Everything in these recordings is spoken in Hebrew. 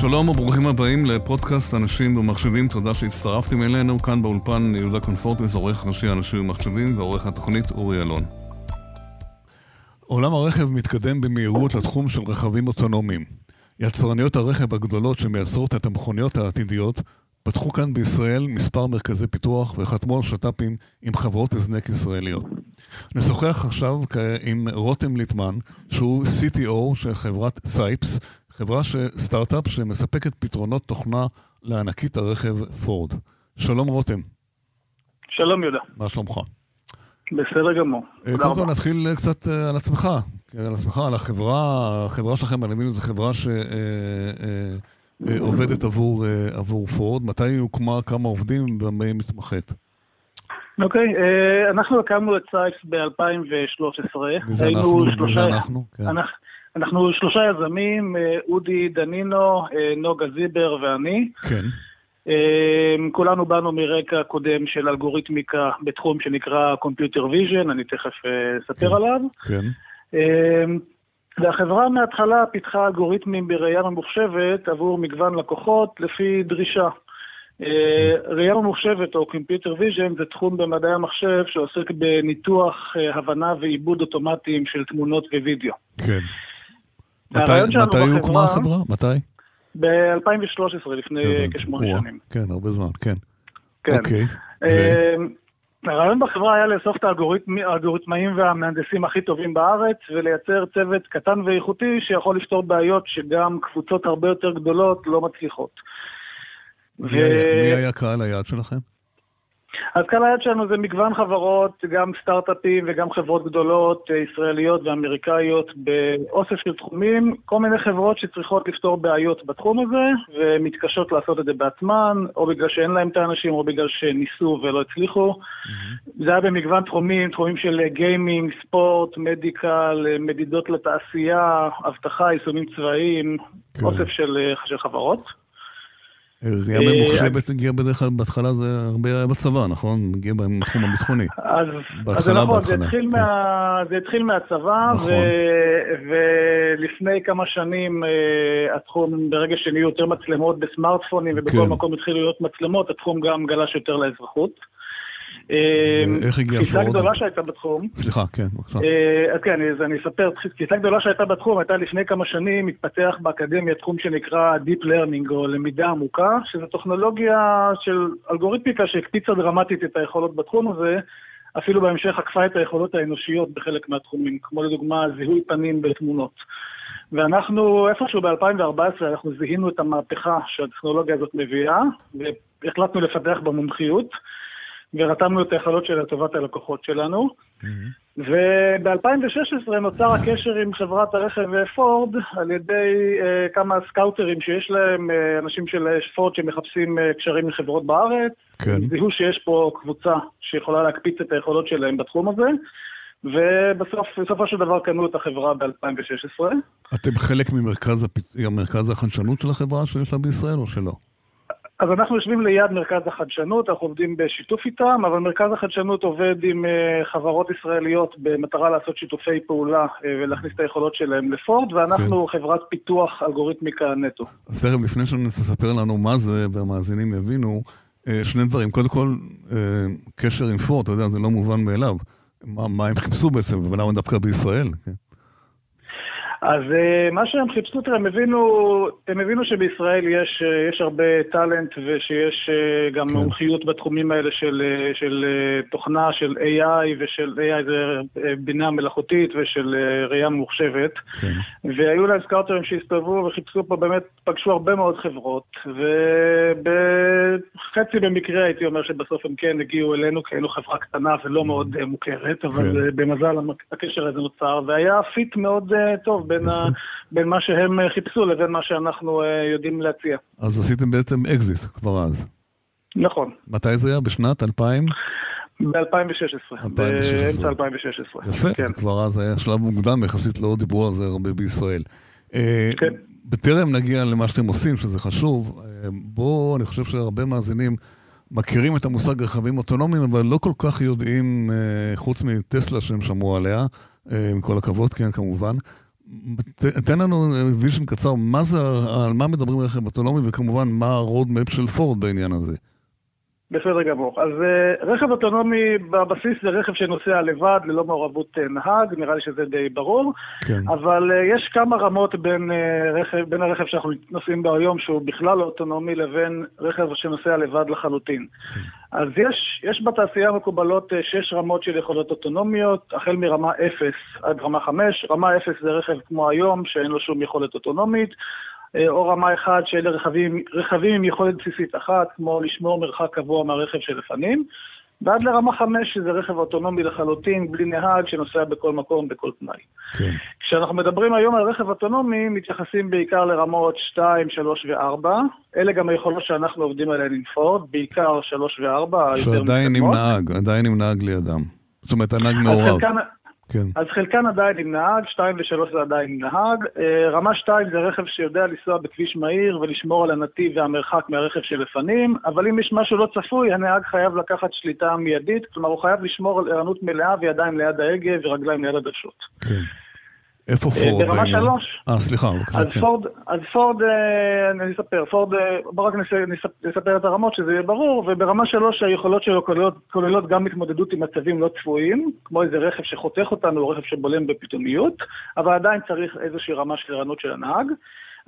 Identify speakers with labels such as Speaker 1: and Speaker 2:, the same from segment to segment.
Speaker 1: שלום וברוכים הבאים לפודקאסט אנשים ומחשבים, תודה שהצטרפתם אלינו. כאן באולפן יהודה קונפורטס, עורך ראשי אנשים ומחשבים ועורך התוכנית אורי אלון. עולם הרכב מתקדם במהירות לתחום של רכבים אוטונומיים. יצרניות הרכב הגדולות שמייצרות את המכוניות העתידיות פתחו כאן בישראל מספר מרכזי פיתוח וחתמו על שת"פים עם חברות הזנק ישראליות. נשוחח עכשיו עם רותם ליטמן, שהוא CTO של חברת סייפס, חברה. סטארט-אפ שמספקת פתרונות תוכנה לענקית הרכב פורד. שלום רותם.
Speaker 2: שלום יהודה.
Speaker 1: מה שלומך?
Speaker 2: בסדר גמור.
Speaker 1: אה, קודם כל נתחיל אה, קצת אה, על עצמך, על עצמך, על החברה, החברה שלכם, אני מבין שזו חברה שעובדת עבור, עבור פורד. מתי היא הוקמה, כמה עובדים ומה היא מתמחת?
Speaker 2: אוקיי, אנחנו הקמנו את סייפס ב-2013.
Speaker 1: מי זה אנחנו? מי זה אנחנו?
Speaker 2: כן. אנחנו שלושה יזמים, אודי דנינו, נוגה זיבר ואני.
Speaker 1: כן.
Speaker 2: אמ, כולנו באנו מרקע קודם של אלגוריתמיקה בתחום שנקרא Computer Vision, אני תכף אה, אספר כן, עליו.
Speaker 1: כן.
Speaker 2: והחברה מההתחלה פיתחה אלגוריתמים בראייה ממוחשבת עבור מגוון לקוחות לפי דרישה. אה, ראייה ממוחשבת או Computer Vision זה תחום במדעי המחשב שעוסק בניתוח, אה, הבנה ועיבוד אוטומטיים של תמונות ווידאו.
Speaker 1: כן. מתי, מתי הוקמה החברה? מתי?
Speaker 2: ב-2013, לפני כשמונה שנים.
Speaker 1: כן, הרבה זמן, כן.
Speaker 2: כן.
Speaker 1: אוקיי.
Speaker 2: אמ, הרעיון בחברה היה לאסוף את האלגוריתמאים והמהנדסים הכי טובים בארץ ולייצר צוות קטן ואיכותי שיכול לפתור בעיות שגם קבוצות הרבה יותר גדולות לא מצליחות.
Speaker 1: מי, ו... היה, מי היה קהל היעד שלכם?
Speaker 2: אז קהל היד שלנו זה מגוון חברות, גם סטארט-אפים וגם חברות גדולות, אה, ישראליות ואמריקאיות, באוסף של תחומים, כל מיני חברות שצריכות לפתור בעיות בתחום הזה, ומתקשות לעשות את זה בעצמן, או בגלל שאין להם את האנשים, או בגלל שניסו ולא הצליחו. Mm-hmm. זה היה במגוון תחומים, תחומים של גיימינג, ספורט, מדיקל, אה, מדידות לתעשייה, אבטחה, יישומים צבאיים, כן. אוסף של, אה, של חברות.
Speaker 1: ראייה ממוחשבת הגיעה בדרך כלל, בהתחלה זה הרבה היה בצבא, נכון? מגיע בתחום הביטחוני.
Speaker 2: אז זה נכון, זה התחיל, כן. זה התחיל מהצבא, נכון. ולפני כמה שנים אה, התחום, ברגע שנהיו יותר מצלמות בסמארטפונים, ובכל כן. מקום התחילו להיות מצלמות, התחום גם גלש יותר לאזרחות.
Speaker 1: אמ, איך הגיע פורד?
Speaker 2: תפיסה גדולה שהייתה בתחום.
Speaker 1: סליחה, כן, בבקשה.
Speaker 2: אה, אז כן, אז אני אספר, תפיסה גדולה שהייתה בתחום הייתה לפני כמה שנים, התפתח באקדמיה תחום שנקרא Deep Learning, או למידה עמוקה, שזו טכנולוגיה של אלגוריתמיקה שהקפיצה דרמטית את היכולות בתחום הזה, אפילו בהמשך עקפה את היכולות האנושיות בחלק מהתחומים, כמו לדוגמה זיהוי פנים בתמונות. ואנחנו, איפשהו ב-2014, אנחנו זיהינו את המהפכה שהטכנולוגיה הזאת מביאה, והחלטנו לפתח במומחיות. ורתמנו את היכולות של לטובת הלקוחות שלנו. Mm-hmm. וב-2016 נוצר הקשר עם חברת הרכב פורד על ידי uh, כמה סקאוטרים שיש להם, uh, אנשים של פורד שמחפשים uh, קשרים עם חברות בארץ.
Speaker 1: כן.
Speaker 2: זיהו שיש פה קבוצה שיכולה להקפיץ את היכולות שלהם בתחום הזה. ובסוף, בסופו של דבר קנו את החברה ב-2016.
Speaker 1: אתם חלק ממרכז החדשנות של החברה שיש לה בישראל או שלא?
Speaker 2: אז אנחנו יושבים ליד מרכז החדשנות, אנחנו עובדים בשיתוף איתם, אבל מרכז החדשנות עובד עם uh, חברות ישראליות במטרה לעשות שיתופי פעולה uh, ולהכניס את היכולות שלהם לפורד, ואנחנו כן. חברת פיתוח אלגוריתמיקה נטו.
Speaker 1: אז תכף, לפני שתספר לנו מה זה והמאזינים יבינו, uh, שני דברים. קודם כל, קשר עם פורד, אתה יודע, זה לא מובן מאליו. מה, מה הם חיפשו בעצם, ולמה דווקא בישראל? כן.
Speaker 2: אז uh, מה שהם חיפשו, תראה, הם הבינו, הם הבינו שבישראל יש, אה, יש הרבה talent ושיש אה, גם כן. מומחיות בתחומים האלה של, של תוכנה, של AI ושל AI זה בינה מלאכותית ושל ראייה ממוחשבת. כן. והיו להם סקאוטרים שהסתובבו וחיפשו פה באמת, פגשו הרבה מאוד חברות, ובחצי במקרה הייתי אומר שבסוף הם כן הגיעו אלינו, כי היינו חברה קטנה ולא מאוד אה, מוכרת, אבל כן. במזל הקשר הזה נוצר, והיה fit מאוד טוב. בין, ה, בין מה שהם אה, חיפשו לבין מה שאנחנו אה, יודעים להציע.
Speaker 1: אז עשיתם בעצם אקזיט כבר אז.
Speaker 2: נכון.
Speaker 1: מתי זה היה? בשנת 2000?
Speaker 2: ב-2016, באמצע 2016.
Speaker 1: יפה, כן. כבר אז היה שלב מוקדם יחסית, לא דיברו על זה הרבה בישראל. אה, כן. בטרם נגיע למה שאתם עושים, שזה חשוב, בואו, אני חושב שהרבה מאזינים מכירים את המושג רכבים אוטונומיים, אבל לא כל כך יודעים, חוץ מטסלה שהם שמעו עליה, עם כל הכבוד, כן, כמובן, תן לנו vision קצר, מה זה, על מה מדברים רכב אוטונומי, וכמובן מה ה-road של פורד בעניין הזה.
Speaker 2: בסדר גמור. אז אה, רכב אוטונומי בבסיס זה רכב שנוסע לבד, ללא מעורבות אה, נהג, נראה לי שזה די ברור. כן. אבל אה, יש כמה רמות בין, אה, רכב, בין הרכב שאנחנו נוסעים בו היום, שהוא בכלל לא אוטונומי, לבין רכב שנוסע לבד לחלוטין. כן. אז יש, יש בתעשייה המקובלות uh, שש רמות של יכולות אוטונומיות, החל מרמה 0 עד רמה 5. רמה 0 זה רכב כמו היום, שאין לו שום יכולת אוטונומית. או רמה אחת שאלה רכבים, רכבים עם יכולת בסיסית אחת, כמו לשמור מרחק קבוע מהרכב שלפנים, ועד לרמה חמש, שזה רכב אוטונומי לחלוטין, בלי נהג, שנוסע בכל מקום, בכל תנאי. כן. כשאנחנו מדברים היום על רכב אוטונומי, מתייחסים בעיקר לרמות 2, 3 ו-4. אלה גם היכולות שאנחנו עובדים עליהן עם פורד, בעיקר 3 ו-4.
Speaker 1: שעדיין עם נהג, עדיין עם נהג לידם. זאת אומרת, הנהג מעורב.
Speaker 2: כן. אז חלקן עדיין עם נהג, 2 ו-3 זה עדיין עם נהג. אה, רמה 2 זה רכב שיודע לנסוע בכביש מהיר ולשמור על הנתיב והמרחק מהרכב שלפנים, אבל אם יש משהו לא צפוי, הנהג חייב לקחת שליטה מיידית, כלומר הוא חייב לשמור על ערנות מלאה וידיים ליד ההגה ורגליים ליד הדשות.
Speaker 1: כן. איפה אה, פורד?
Speaker 2: ברמה שלוש.
Speaker 1: אה, סליחה, בבקשה,
Speaker 2: אז כן. פורד, אז פורד, אה, אני אספר, פורד, אה, בואו רק נספר את הרמות, שזה יהיה ברור, וברמה שלוש היכולות שלו כוללות, כוללות גם התמודדות עם מצבים לא צפויים, כמו איזה רכב שחותך אותנו, או רכב שבולם בפתאומיות, אבל עדיין צריך איזושהי רמה של ערנות של הנהג.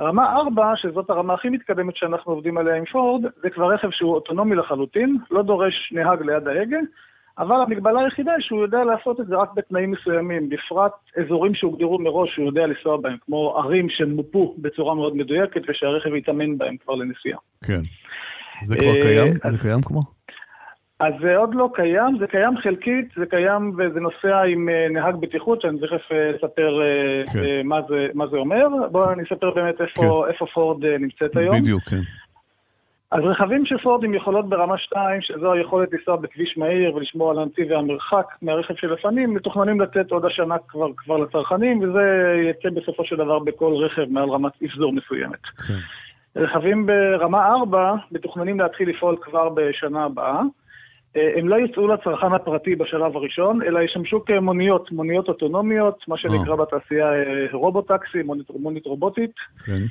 Speaker 2: רמה 4, שזאת הרמה הכי מתקדמת שאנחנו עובדים עליה עם פורד, זה כבר רכב שהוא אוטונומי לחלוטין, לא דורש נהג ליד ההגה, אבל המגבלה היחידה היא שהוא יודע לעשות את זה רק בתנאים מסוימים, בפרט אזורים שהוגדרו מראש שהוא יודע לנסוע בהם, כמו ערים שמופו בצורה מאוד מדויקת ושהרכב יתאמן בהם כבר לנסיעה.
Speaker 1: כן. זה כבר קיים? זה קיים כמו?
Speaker 2: אז זה עוד לא קיים, זה קיים חלקית, זה קיים וזה נוסע עם אה, נהג בטיחות, שאני תכף אה, אספר אה, כן. מה, זה, מה זה אומר. בואו אני אספר באמת איפה, כן. איפה פורד נמצאת היום.
Speaker 1: בדיוק, כן.
Speaker 2: אז רכבים של פורד עם יכולות ברמה 2, שזו היכולת לנסוע בכביש מהיר ולשמור על הנתיב והמרחק מהרכב שלפנים, מתוכננים לתת עוד השנה כבר, כבר לצרכנים, וזה יצא בסופו של דבר בכל רכב מעל רמת אבזור מסוימת. כן. רכבים ברמה 4 מתוכננים להתחיל לפעול כבר בשנה הבאה. אה, הם לא יצאו לצרכן הפרטי בשלב הראשון, אלא ישמשו כמוניות, מוניות אוטונומיות, מה שנקרא בתעשייה אה, רובוטקסי, מונית, מונית רובוטית. כן.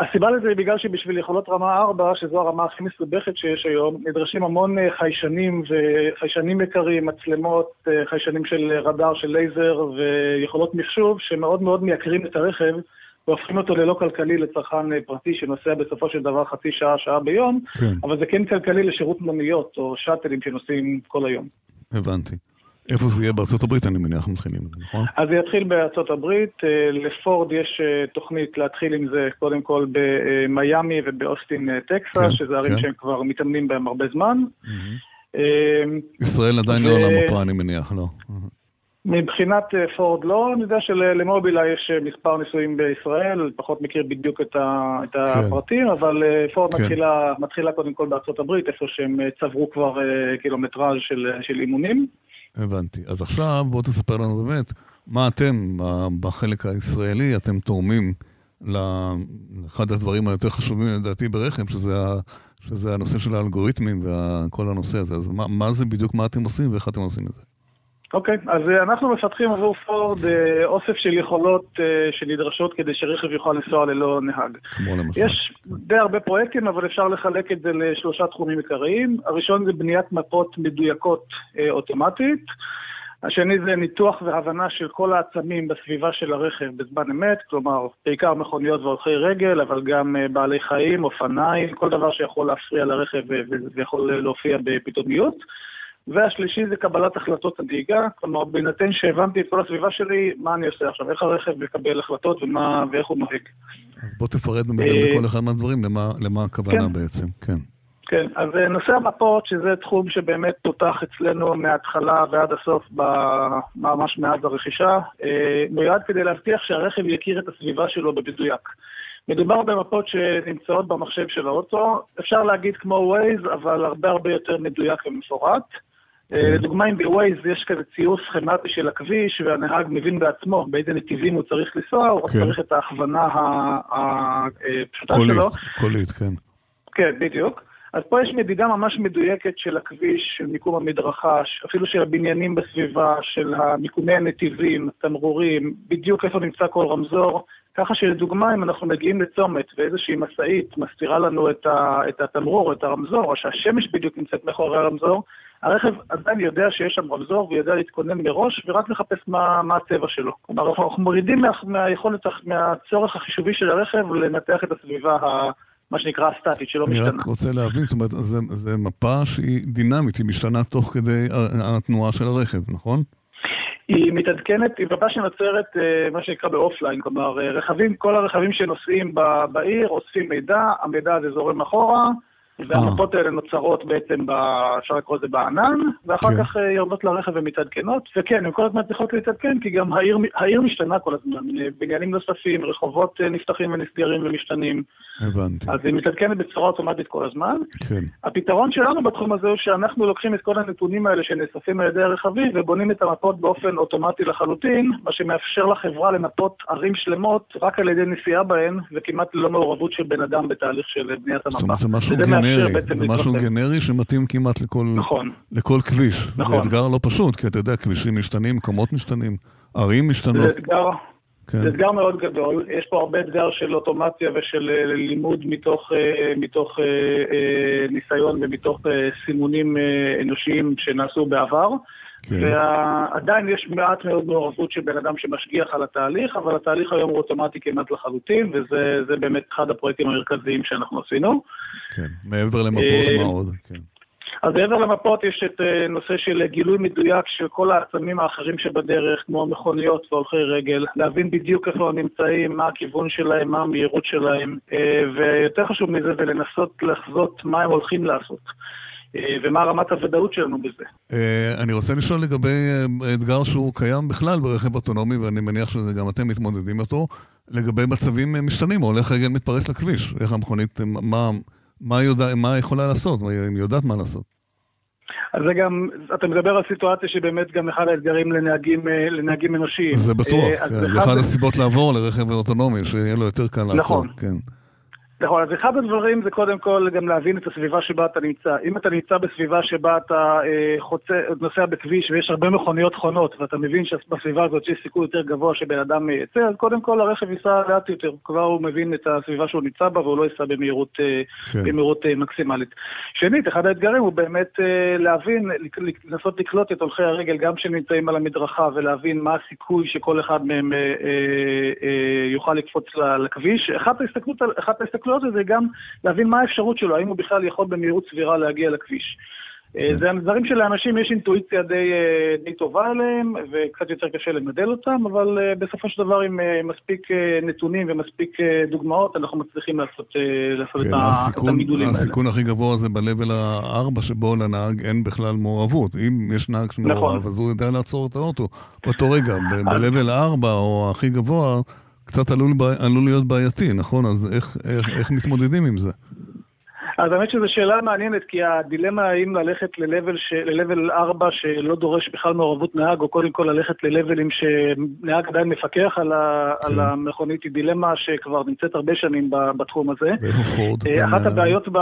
Speaker 2: הסיבה לזה היא בגלל שבשביל יכולות רמה 4, שזו הרמה הכי מסובכת שיש היום, נדרשים המון אה, חיישנים וחיישנים יקרים, מצלמות, אה, חיישנים של רדאר, של לייזר ויכולות מחשוב, שמאוד מאוד מייקרים את הרכב והופכים אותו ללא כלכלי לצרכן אה, פרטי שנוסע בסופו של דבר חצי שעה, שעה ביום, כן. אבל זה כן כלכלי לשירות מוניות או שאטלים שנוסעים כל היום.
Speaker 1: הבנתי. איפה זה יהיה? בארצות הברית, אני מניח, מתחילים עם זה, נכון?
Speaker 2: אז זה יתחיל בארצות הברית. אה, לפורד יש אה, תוכנית להתחיל עם זה קודם כל במיאמי ובאוסטין, אה, טקסס, כן, שזה ערים כן. שהם כבר מתאמנים בהם הרבה זמן.
Speaker 1: ישראל עדיין לא על המפה, אני מניח, לא.
Speaker 2: מבחינת פורד לא, אני יודע שלמובילה יש מספר ניסויים בישראל, פחות מכיר בדיוק את, ה, את כן. הפרטים, אבל פורד כן. מתחילה, מתחילה קודם כל בארצות הברית, איפה שהם צברו כבר קילומטראז' של, של אימונים.
Speaker 1: הבנתי. אז עכשיו בוא תספר לנו באמת, מה אתם, בחלק הישראלי, אתם תורמים לאחד הדברים היותר חשובים לדעתי ברכב, שזה, שזה הנושא של האלגוריתמים וכל הנושא הזה. אז מה, מה זה בדיוק, מה אתם עושים ואיך אתם עושים את זה?
Speaker 2: אוקיי, okay, אז אה, אנחנו מפתחים עבור פורד אה, אוסף של יכולות אה, שנדרשות כדי שרכב יוכל לנסוע ללא נהג. כמו למשל. יש די הרבה פרויקטים, אבל אפשר לחלק את זה לשלושה תחומים עיקריים. הראשון זה בניית מפות מדויקות אוטומטית. השני זה ניתוח והבנה של כל העצמים בסביבה של הרכב בזמן אמת, כלומר, בעיקר מכוניות והולכי רגל, אבל גם בעלי חיים, אופניים, כל דבר שיכול להפריע לרכב ויכול להופיע בפתאומיות. והשלישי זה קבלת החלטות הנהיגה, כלומר בהינתן שהבנתי את כל הסביבה שלי, מה אני עושה עכשיו, איך הרכב מקבל החלטות ומה, ואיך הוא נוהג.
Speaker 1: אז בוא תפרט באמת אה, בכל אחד מהדברים, למה, למה הכוונה כן. בעצם, כן.
Speaker 2: כן, אז אה, נושא המפות, שזה תחום שבאמת פותח אצלנו מההתחלה ועד הסוף, ממש מאז הרכישה, אה, מיועד כדי להבטיח שהרכב יכיר את הסביבה שלו במדויק. מדובר במפות שנמצאות במחשב של האוטו, אפשר להגיד כמו Waze, אבל הרבה הרבה יותר מדויק ומפורט. אה, לדוגמה, אם בווייז יש כזה ציור סכמטי של הכביש, והנהג מבין בעצמו באיזה נתיבים הוא צריך לנסוע, הוא רק כן. צריך את ההכוונה הפשוטה שלו.
Speaker 1: קולית, כן.
Speaker 2: כן, בדיוק. אז פה יש מדידה ממש מדויקת של הכביש, של מיקום המדרכה, אפילו של הבניינים בסביבה, של מיקומי הנתיבים, התמרורים, בדיוק איפה נמצא כל רמזור. ככה שלדוגמה, אם אנחנו מגיעים לצומת ואיזושהי משאית מסתירה לנו את, ה, את התמרור, את הרמזור, או שהשמש בדיוק נמצאת מאחורי הרמזור, הרכב עדיין יודע שיש שם רמזור ויודע להתכונן מראש ורק לחפש מה, מה הצבע שלו. כלומר, אנחנו מורידים מה, מהיכולת, מהצורך החישובי של הרכב לנתח את הסביבה ה... מה שנקרא הסטטית, שלא משתנה.
Speaker 1: אני רק רוצה להבין, זאת אומרת, זו מפה שהיא דינמית, היא משתנה תוך כדי התנועה של הרכב, נכון?
Speaker 2: היא מתעדכנת, היא מפה שנוצרת אה, מה שנקרא באופליין, כלומר אה, רכבים, כל הרכבים שנוסעים בעיר אוספים מידע, המידע הזה זורם אחורה, והמפות האלה נוצרות בעצם, ב, אפשר לקרוא לזה בענן, ואחר כן. כך אה, יורדות לרכב ומתעדכנות, וכן, הן כל הזמן צריכות להתעדכן, כי גם העיר, העיר משתנה כל הזמן, בניינים נוספים, רחובות נפתחים ונסגרים ומשתנים.
Speaker 1: הבנתי.
Speaker 2: אז היא מתעדכנת בצורה אוטומטית כל הזמן.
Speaker 1: כן.
Speaker 2: הפתרון שלנו בתחום הזה הוא שאנחנו לוקחים את כל הנתונים האלה שנאספים על ידי הרכבים ובונים את המפות באופן אוטומטי לחלוטין, מה שמאפשר לחברה למפות ערים שלמות רק על ידי נסיעה בהן, וכמעט ללא מעורבות של בן אדם בתהליך של בניית המפה.
Speaker 1: גנרי, זה משהו גנרי שמתאים כמעט לכל,
Speaker 2: נכון.
Speaker 1: לכל כביש.
Speaker 2: נכון.
Speaker 1: זה אתגר לא פשוט, כי אתה יודע, כבישים משתנים, מקומות משתנים, ערים משתנות.
Speaker 2: זה אתגר... כן. זה אתגר מאוד גדול, יש פה הרבה אתגר של אוטומציה ושל uh, לימוד מתוך, uh, מתוך uh, ניסיון ומתוך סימונים אנושיים שנעשו בעבר. כן. ועדיין יש מעט מאוד מעורבות של בן אדם שמשגיח על התהליך, אבל התהליך היום הוא אוטומטי כמעט לחלוטין, וזה באמת אחד הפרויקטים המרכזיים שאנחנו עשינו.
Speaker 1: כן, מעבר למפות מה עוד, כן.
Speaker 2: אז מעבר למפות יש את uh, נושא של גילוי מדויק של כל העצמים האחרים שבדרך, כמו מכוניות והולכי רגל, להבין בדיוק איפה הם נמצאים, מה הכיוון שלהם, מה המהירות שלהם, uh, ויותר חשוב מזה, ולנסות לחזות מה הם הולכים לעשות. Uh, ומה רמת הוודאות שלנו בזה.
Speaker 1: אני רוצה לשאול לגבי אתגר שהוא קיים בכלל ברכב אוטונומי, ואני מניח שזה גם אתם מתמודדים אותו, לגבי מצבים משתנים, או הולך רגל מתפרץ לכביש, איך המכונית, מה, מה, יודע, מה יכולה לעשות, אם היא יודעת מה לעשות.
Speaker 2: אז זה גם, אתה מדבר על סיטואציה שבאמת גם אחד האתגרים לנהגים, אה, לנהגים אנושיים.
Speaker 1: זה בטוח, כן. זה אחד הסיבות לעבור לרכב אוטונומי, שיהיה לו יותר קל לעצור.
Speaker 2: נכון.
Speaker 1: כן.
Speaker 2: נכון, אז אחד הדברים זה קודם כל גם להבין את הסביבה שבה אתה נמצא. אם אתה נמצא בסביבה שבה אתה אה, חוצה, נוסע בכביש ויש הרבה מכוניות חונות, ואתה מבין שבסביבה הזאת יש סיכוי יותר גבוה שבן אדם יצא, אז קודם כל הרכב ייסע לאט יותר. כבר הוא מבין את הסביבה שהוא נמצא בה והוא לא ייסע במהירות, אה, כן. במהירות אה, מקסימלית. שנית, אחד האתגרים הוא באמת אה, להבין, לנסות לקלוט את הולכי הרגל גם כשהם נמצאים על המדרכה, ולהבין מה הסיכוי שכל אחד מהם אה, אה, אה, יוכל לקפוץ לכביש. אחת ההסתכלות, אחת ההסתכלות ההסתכלויות על זה גם להבין מה האפשרות שלו, האם הוא בכלל יכול במהירות סבירה להגיע לכביש. אה, כן. זה דברים שלאנשים יש אינטואיציה די, אה, די טובה עליהם, וקצת יותר קשה למדל אותם, אבל אה, בסופו של דבר עם מספיק נתונים ומספיק דוגמאות, אנחנו מצליחים לעשות, לעשות כן, את, הסיכון, את המידולים
Speaker 1: האלה. הסיכון הכי גבוה זה ב-level ה-4, שבו לנהג אין בכלל מעורבות. אם יש נהג שמעורב, נכון. אז הוא יודע לעצור את האוטו. באותו רגע, ב-level 4 או הכי גבוה, קצת עלול, עלול להיות בעייתי, נכון? אז איך, איך, איך מתמודדים עם זה?
Speaker 2: אז האמת שזו שאלה מעניינת, כי הדילמה האם ללכת ל-level 4 שלא דורש בכלל מעורבות נהג, או קודם כל ללכת ל-levelים שנהג עדיין מפקח על, ה- כן. על המכונית, היא דילמה שכבר נמצאת הרבה שנים בתחום הזה.
Speaker 1: ואיפה פורד?
Speaker 2: אה, אחת הבעיות ב...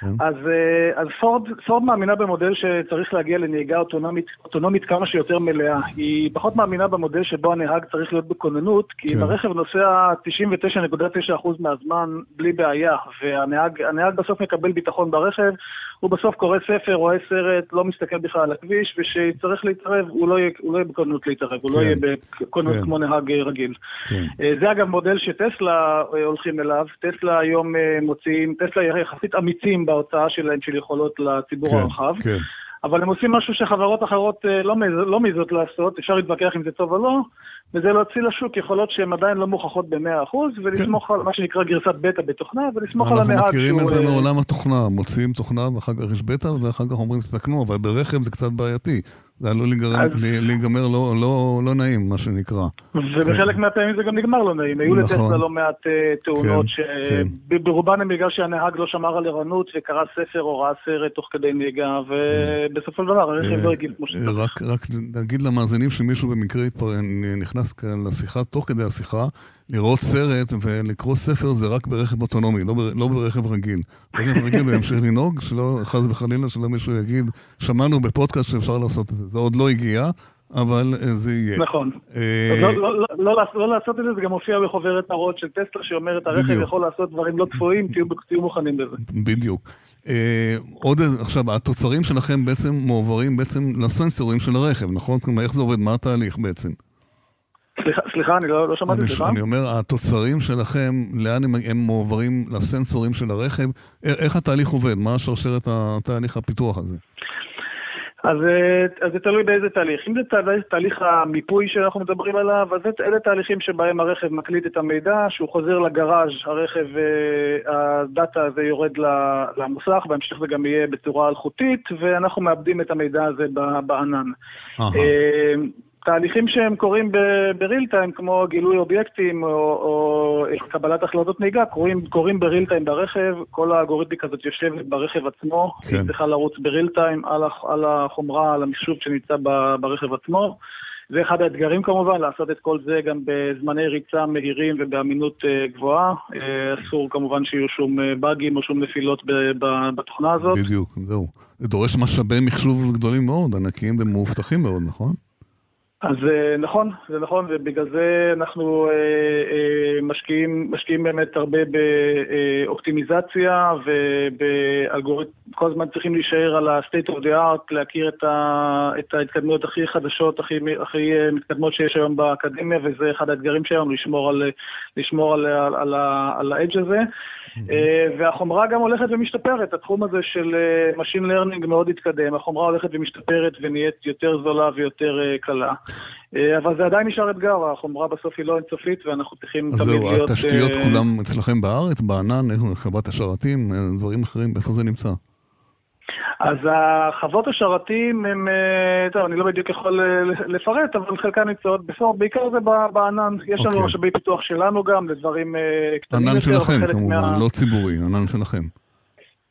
Speaker 2: כן. אז, אה, אז פורד, פורד מאמינה במודל שצריך להגיע לנהיגה אוטונומית, אוטונומית כמה שיותר מלאה. היא פחות מאמינה במודל שבו הנהג צריך להיות בכוננות, כי כן. אם הרכב נוסע 99.9% מהזמן בלי בעיה, והנהג בסוף מקבל ביטחון ברכב, הוא בסוף קורא ספר, רואה סרט, לא מסתכל בכלל על הכביש, וכשיצטרך להתערב, הוא לא יהיה, הוא לא יהיה בכוננות להתערב, כן. הוא לא כן. יהיה בכוננות כן. כמו נהג רגיל. כן. אה, זה אגב מודל שטסלה אה, הולכים אליו, טסלה היום מוציאים, טסלה יחסית אמיצים בהוצאה שלהם של יכולות לציבור כן, הרחב. כן. אבל הם עושים משהו שחברות אחרות אה, לא, לא מעזות לעשות, אפשר להתווכח אם זה טוב או לא, וזה להוציא לשוק יכולות שהן עדיין לא מוכחות ב-100%, ולסמוך כן. על מה שנקרא גרסת בטא בתוכנה, ולסמוך על הנהג
Speaker 1: אנחנו מכירים את זה אה, מעולם התוכנה, מוציאים תוכנה ואחר כך יש בטא, ואחר כך אומרים תתקנו, אבל ברכב זה קצת בעייתי. זה עלול להיגמר, אז... להיגמר לא, לא, לא נעים, מה שנקרא.
Speaker 2: ובחלק כן. מהפעמים זה גם נגמר לא נעים. היו נכון. לטסלה לא מעט uh, תאונות, כן, שברובן כן. הם בגלל שהנהג לא שמר על ערנות וקרא ספר או ראה סרט תוך כדי נהיגה, ובסופו של דבר הרכב לא הגיב כמו שצריך.
Speaker 1: רק, רק נגיד למאזינים שמישהו במקרה נכנס כאן לשיחה, תוך כדי השיחה, לראות סרט ולקרוא ספר זה רק ברכב אוטונומי, לא, ב, לא ברכב רגיל. ברכב רגיל הוא ימשיך לנהוג, שלא, חס וחלילה, שלא מישהו יגיד, שמענו בפודקאסט שאפשר לעשות את זה. זה עוד לא הגיע, אבל אה, זה יהיה.
Speaker 2: נכון. אה... לא, לא, לא, לא, לא לעשות את זה, זה גם מופיע בחוברת הרות של טסלה, שאומרת, הרכב בדיוק. יכול לעשות דברים לא צפויים, תהיו, תהיו מוכנים לזה.
Speaker 1: בדיוק. אה, עוד עכשיו, התוצרים שלכם בעצם מועברים בעצם לסנסורים של הרכב, נכון? כלומר, איך זה עובד? מה התהליך בעצם?
Speaker 2: סליחה, סליחה, אני לא, לא שמעתי,
Speaker 1: סליחה. אני אומר, התוצרים שלכם, לאן הם, הם מועברים לסנסורים של הרכב? איך התהליך עובד? מה השרשרת התהליך הפיתוח הזה?
Speaker 2: אז, אה, אז זה תלוי באיזה תהליך. אם זה תהליך, תהליך המיפוי שאנחנו מדברים עליו, אז אלה תהליכים שבהם הרכב מקליט את המידע, שהוא חוזר לגראז', הרכב, אה, הדאטה הזה יורד למוסך, בהמשך זה גם יהיה בצורה אלחוטית, ואנחנו מאבדים את המידע הזה בענן. Uh-huh. תהליכים שהם קורים בריל טיים, כמו גילוי אובייקטים או, או קבלת החלטות נהיגה, קורים, קורים בריל טיים ברכב, כל האלגוריתמיקה הזאת יושבת ברכב עצמו, כן. היא צריכה לרוץ בריל טיים על, על החומרה, על המחשוב שנמצא ברכב עצמו. זה אחד האתגרים כמובן, לעשות את כל זה גם בזמני ריצה מהירים ובאמינות uh, גבוהה. Uh, אסור כמובן שיהיו שום uh, באגים או שום נפילות בתוכנה הזאת.
Speaker 1: בדיוק, זהו. זה דורש משאבי מחשוב גדולים מאוד, ענקיים ומאובטחים מאוד, נכון?
Speaker 2: אז אה, נכון, זה נכון, ובגלל זה אנחנו אה, אה, משקיעים, משקיעים באמת הרבה באופטימיזציה ובאלגוריתם, כל הזמן צריכים להישאר על ה-state of the art, להכיר את, ה, את ההתקדמויות הכי חדשות, הכי, הכי מתקדמות שיש היום באקדמיה, וזה אחד האתגרים שלנו, לשמור על, לשמור על, על, על, על ה-edge הזה. אה, והחומרה גם הולכת ומשתפרת, התחום הזה של אה, Machine Learning מאוד התקדם, החומרה הולכת ומשתפרת ונהיית יותר זולה ויותר אה, קלה. אבל זה עדיין נשאר אתגר, החומרה בסוף היא לא אינסופית ואנחנו צריכים תמיד להיות...
Speaker 1: אז זהו, התשתיות כולם אצלכם בארץ, בענן, חברת השרתים, דברים אחרים, איפה זה נמצא?
Speaker 2: אז החוות השרתים הם, אה, טוב, אני לא בדיוק יכול אה, לפרט, אבל חלקן נמצאות בסוף, בעיקר זה בענן. יש לנו. אוקיי. משאבי פיתוח שלנו גם, לדברים אה, קטנים יותר.
Speaker 1: ענן שלכם כמובן. לא ציבורי, ענן שלכם.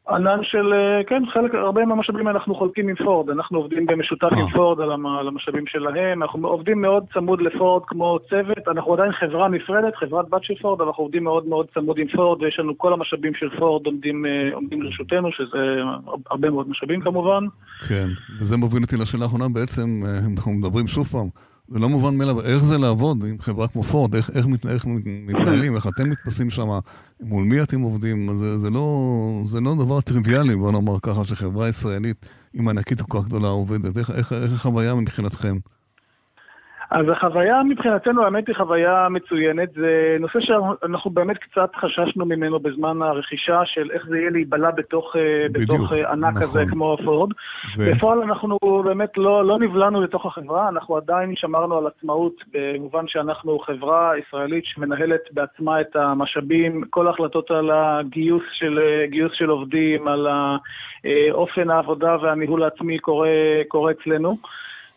Speaker 2: ענן של, אה, כן, חלק, הרבה מהמשאבים אנחנו חולקים עם פורד, אנחנו עובדים במשותף עם אה. פורד על המשאבים שלהם, אנחנו עובדים מאוד צמוד לפורד כמו צוות, אנחנו עדיין חברה נפרדת, חברת בת של פורד, אנחנו עובדים מאוד מאוד צמוד עם פורד, ויש לנו כל המשאבים של פורד עומדים, אה, עומדים לרשותנו, שזה הרבה מאוד משאבים כמובן.
Speaker 1: כן, וזה מוביל אותי לשאלה האחרונה בעצם, אנחנו מדברים שוב פעם. זה לא מובן מאליו, איך זה לעבוד עם חברה כמו פורד, איך, איך, מת, איך מתנהלים, איך אתם מתפסים שם, מול מי אתם עובדים, זה, זה, לא, זה לא דבר טריוויאלי, בוא נאמר ככה, שחברה ישראלית עם ענקית כל כך גדולה עובדת, איך, איך, איך החוויה מבחינתכם?
Speaker 2: אז החוויה מבחינתנו, האמת היא חוויה מצוינת. זה נושא שאנחנו באמת קצת חששנו ממנו בזמן הרכישה, של איך זה יהיה להיבלע בתוך, אה, בדיוק, בתוך אה, ענק נכון. כזה כמו פורד. ו... בפועל אנחנו באמת לא, לא נבלענו לתוך החברה, אנחנו עדיין שמרנו על עצמאות, במובן שאנחנו חברה ישראלית שמנהלת בעצמה את המשאבים, כל ההחלטות על הגיוס של, גיוס של עובדים, על אופן העבודה והניהול העצמי קורה, קורה אצלנו.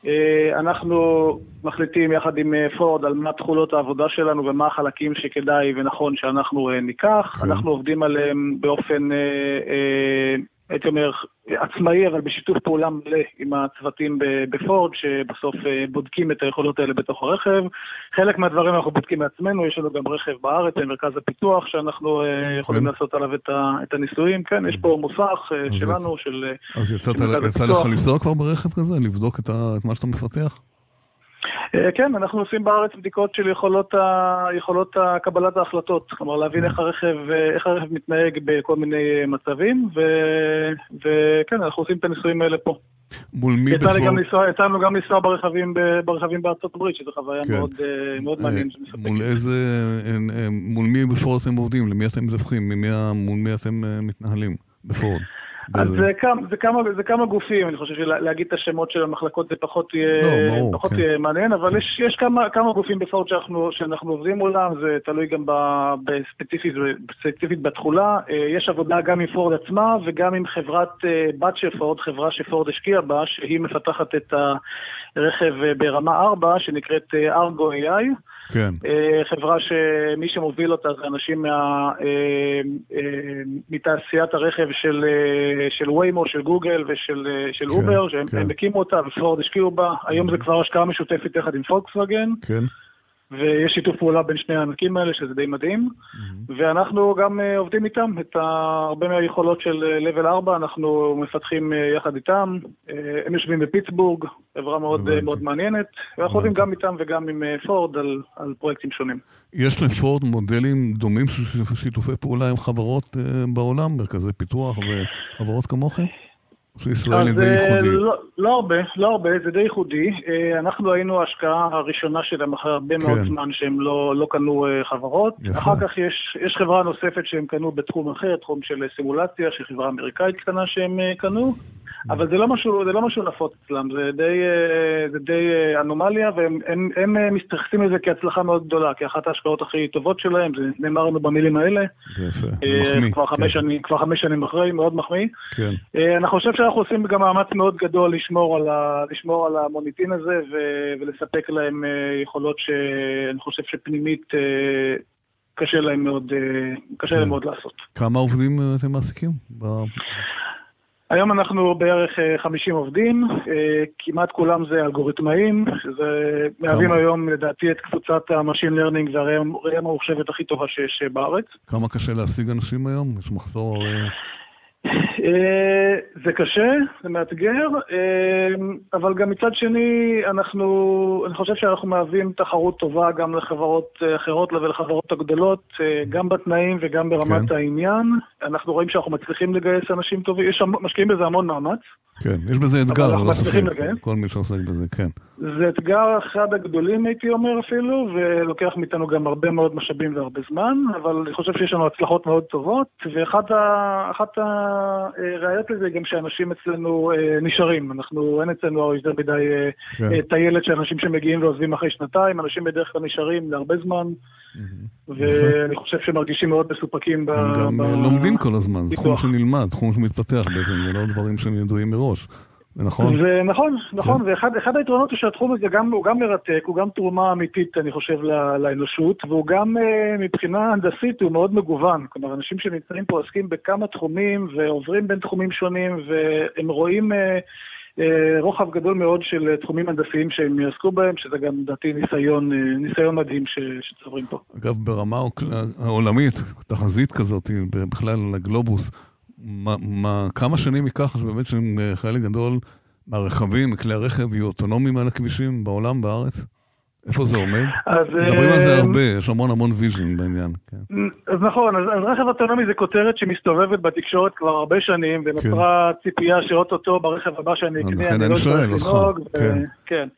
Speaker 2: אה, אנחנו מחליטים יחד עם אה, פורד על מה תכולות העבודה שלנו ומה החלקים שכדאי ונכון שאנחנו אה, ניקח. כן. אנחנו עובדים עליהם באופן הייתי אומר, עצמאי, אבל בשיתוף פעולה מלא עם הצוותים בפורד, שבסוף אה, בודקים את היכולות האלה בתוך הרכב. חלק מהדברים אנחנו בודקים מעצמנו, יש לנו גם רכב בארץ, מרכז הפיתוח, שאנחנו אה, יכולים כן. לעשות עליו את הניסויים. כן, יש פה מוסך אה, שלנו, של...
Speaker 1: אז יצא לך לנסוע כבר ברכב כזה? לבדוק את מה שאתה מפתח?
Speaker 2: אה, כן, אנחנו עושים בארץ בדיקות של יכולות, ה... יכולות קבלת ההחלטות, כלומר להבין איך הרכב, איך הרכב מתנהג בכל מיני מצבים, ו... וכן, אנחנו עושים את הניסויים האלה פה.
Speaker 1: מול מי בפור...
Speaker 2: יצא לנו גם לנסוע ברכבים, ברכבים בארצות הברית, שזו חוויה כן. מאוד, אה, מאוד אה, מעניינת.
Speaker 1: מול איזה, מול מי בפור אתם עובדים? למי אתם מדווחים? מול מי אתם מתנהלים בפורט?
Speaker 2: אז זה כמה, זה, כמה, זה כמה גופים, אני חושב שלהגיד את השמות של המחלקות זה פחות יהיה, לא, ברור, פחות כן. יהיה מעניין, אבל יש, יש כמה, כמה גופים בפורט שאנחנו, שאנחנו עובדים מולם, זה תלוי גם בספציפית, בספציפית בתכולה. אה, יש עבודה גם עם פורד עצמה וגם עם חברת אה, בת של פורד, חברה שפורד השקיע בה, שהיא מפתחת את הרכב אה, ברמה 4, שנקראת Argo AI.
Speaker 1: כן.
Speaker 2: אה, חברה שמי שמוביל אותה זה אנשים מה, אה, אה, מתעשיית הרכב של, של ויימו, של גוגל ושל של כן, אובר, שהם כן. הקימו אותה ופורד השקיעו בה, היום זה כבר השקעה משותפת יחד עם פולקסווגן.
Speaker 1: כן.
Speaker 2: ויש שיתוף פעולה בין שני הענקים האלה, שזה די מדהים. Mm-hmm. ואנחנו גם uh, עובדים איתם, את הרבה מהיכולות של level 4 אנחנו מפתחים uh, יחד איתם. Uh, הם יושבים בפיטסבורג, חברה מאוד, uh, מאוד מעניינת, ואנחנו עובדים גם איתם וגם עם פורד על, על פרויקטים שונים.
Speaker 1: יש לפורד מודלים דומים של שיתופי פעולה עם חברות uh, בעולם, מרכזי פיתוח וחברות כמוכם? שישראל היא די אה, ייחודי.
Speaker 2: לא, לא הרבה, לא הרבה, זה די ייחודי. אה, אנחנו היינו ההשקעה הראשונה שלהם אחרי הרבה כן. מאוד זמן שהם לא, לא קנו אה, חברות. יפה. אחר כך יש, יש חברה נוספת שהם קנו בתחום אחר, תחום של סימולציה, של חברה אמריקאית קטנה שהם קנו. אבל זה לא משהו, זה לא משהו נפוץ אצלם, זה די, אה, זה די אה, אנומליה, והם הם, הם אה, מתייחסים לזה כהצלחה מאוד גדולה, כאחת ההשקעות הכי טובות שלהם, זה נאמר לנו במילים האלה.
Speaker 1: זה יפה, מחמיא.
Speaker 2: כבר, כן. שנים, כבר חמש שנים אחרי, מאוד מחמיא. כן. אני חושב שאנחנו עושים גם מאמץ מאוד גדול לשמור על, ה, לשמור על המוניטין הזה, ו, ולספק להם יכולות שאני חושב שפנימית... קשה להם מאוד, קשה להם כן. מאוד לעשות.
Speaker 1: כמה עובדים אתם מעסיקים?
Speaker 2: היום אנחנו בערך 50 אה, עובדים, אה, כמעט כולם זה אלגוריתמאים, שזה מהווים היום לדעתי את קבוצת ה machine learning והראייה הממוחשבת הכי טובה שיש אה, בארץ.
Speaker 1: כמה קשה להשיג אנשים היום? יש מחסור...
Speaker 2: אה, זה קשה, זה מאתגר, אה, אבל גם מצד שני, אנחנו, אני חושב שאנחנו מהווים תחרות טובה גם לחברות אה, אחרות ולחברות הגדולות, גם בתנאים וגם ברמת כן. העניין. אנחנו רואים שאנחנו מצליחים לגייס אנשים טובים, יש, משקיעים בזה המון מאמץ.
Speaker 1: כן, יש בזה אתגר, לא ספק, כל מי שעוסק בזה, כן.
Speaker 2: זה אתגר אחד הגדולים, הייתי אומר אפילו, ולוקח מאיתנו גם הרבה מאוד משאבים והרבה זמן, אבל אני חושב שיש לנו הצלחות מאוד טובות, ואחת הראיות לזה היא גם שאנשים אצלנו אה, נשארים. אנחנו, אין אצלנו יותר מדי אה, כן. אה, טיילת של אנשים שמגיעים ועוזבים אחרי שנתיים, אנשים בדרך כלל נשארים להרבה זמן, ואני חושב שמרגישים מאוד מסופקים ב...
Speaker 1: הם גם לומדים כל הזמן, זה תחום שנלמד, תחום שמתפתח בעצם, זה לא דברים שהם ידועים מראש.
Speaker 2: זה נכון. זה נכון, נכון, כן. ואחד היתרונות הוא שהתחום הזה גם, הוא גם מרתק, הוא גם תרומה אמיתית, אני חושב, לא, לאנושות, והוא גם uh, מבחינה הנדסית הוא מאוד מגוון. כלומר, אנשים שנמצאים פה עוסקים בכמה תחומים ועוברים בין תחומים שונים, והם רואים uh, רוחב גדול מאוד של תחומים הנדסיים שהם יעסקו בהם, שזה גם, לדעתי, ניסיון, uh, ניסיון מדהים שצוברים פה.
Speaker 1: אגב, ברמה העולמית, תחזית כזאת, בכלל לגלובוס, מה, מה, כמה שנים ייקח שבאמת חלק גדול מהרכבים, מכלי הרכב, יהיו אוטונומיים על הכבישים בעולם, בארץ? איפה זה עומד? אז... מדברים על זה אה, הרבה, יש המון המון vision בעניין. כן.
Speaker 2: אז נכון, אז, אז רכב אוטונומי זה כותרת שמסתובבת בתקשורת כבר הרבה שנים, ונוצרה כן. ציפייה שאו-טו-טו ברכב הבא שאני אקנה,
Speaker 1: אני לא צריך לנהוג. כן.
Speaker 2: כן.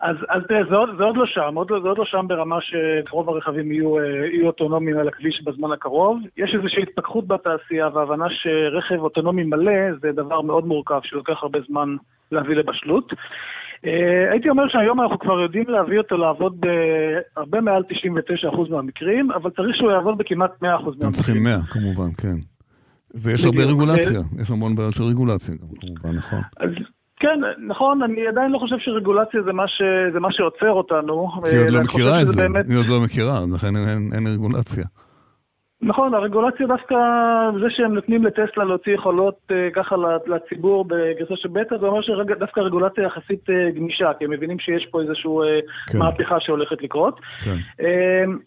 Speaker 2: אז, אז תראה, זה, זה עוד לא שם, עוד, זה עוד לא שם ברמה שרוב הרכבים יהיו, אה, יהיו אוטונומיים על הכביש בזמן הקרוב. יש איזושהי התפכחות בתעשייה והבנה שרכב אוטונומי מלא זה דבר מאוד מורכב שלוקח הרבה זמן להביא לבשלות. Uh, הייתי אומר שהיום אנחנו כבר יודעים להביא אותו לעבוד בהרבה מעל 99% מהמקרים, אבל צריך שהוא יעבוד בכמעט 100% מהמקרים.
Speaker 1: אתם צריכים 100 כמובן, כן. ויש הרבה רגולציה, יש המון בעיות של רגולציה גם, כמובן, נכון.
Speaker 2: אז כן, נכון, אני עדיין לא חושב שרגולציה זה מה, ש... זה מה שעוצר אותנו.
Speaker 1: כי היא עוד לא מכירה את זה, באמת... היא עוד לא מכירה, לכן אין, אין, אין רגולציה.
Speaker 2: נכון, הרגולציה דווקא, זה שהם נותנים לטסלה להוציא יכולות uh, ככה לציבור בגרסה של בטא, זה אומר שדווקא הרגולציה יחסית uh, גמישה, כי הם מבינים שיש פה איזושהי uh, כן. מהפכה שהולכת לקרות. כן. Uh,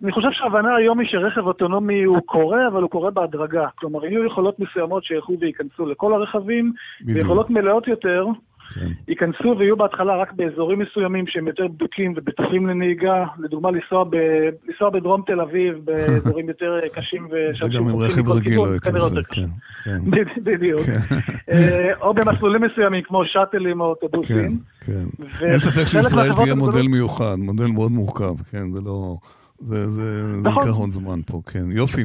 Speaker 2: אני חושב שההבנה היום היא שרכב אוטונומי הוא קורה, אבל הוא קורה בהדרגה. כלומר, יהיו יכולות מסוימות שילכו וייכנסו לכל הרכבים. ויכולות מלאות יותר. כן. ייכנסו ויהיו בהתחלה רק באזורים מסוימים שהם יותר בדוקים ובטוחים לנהיגה, לדוגמה לנסוע, ב, לנסוע בדרום תל אביב, באזורים יותר קשים
Speaker 1: ושם עם רכב רגיל לא הייתי עושה, כן. כן.
Speaker 2: בדיוק. כן. אה, או במסלולים מסוימים כמו שאטלים או אוטובוסים.
Speaker 1: כן, כן. אין ספק שישראל תהיה מודל מיוחד, מודל מאוד מורכב, כן, זה לא... זה, זה, נכון. זה ייקח עוד זמן פה, כן. יופי.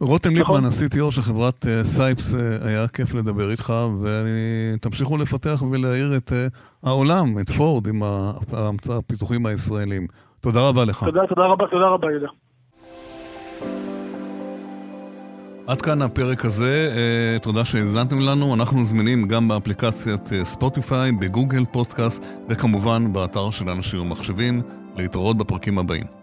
Speaker 1: רותם נכון. ליפמן, ה-CTO של חברת uh, סייפס, uh, היה כיף לדבר איתך, ותמשיכו לפתח ולהאיר את uh, העולם, את פורד, עם הפיתוחים הישראלים. תודה רבה לך.
Speaker 2: תודה, תודה רבה, תודה רבה, יהודה.
Speaker 1: עד כאן הפרק הזה, תודה שהאזנתם לנו. אנחנו זמינים גם באפליקציית ספוטיפיי, בגוגל פודקאסט, וכמובן באתר של אנשים ומחשבים. להתראות בפרקים הבאים.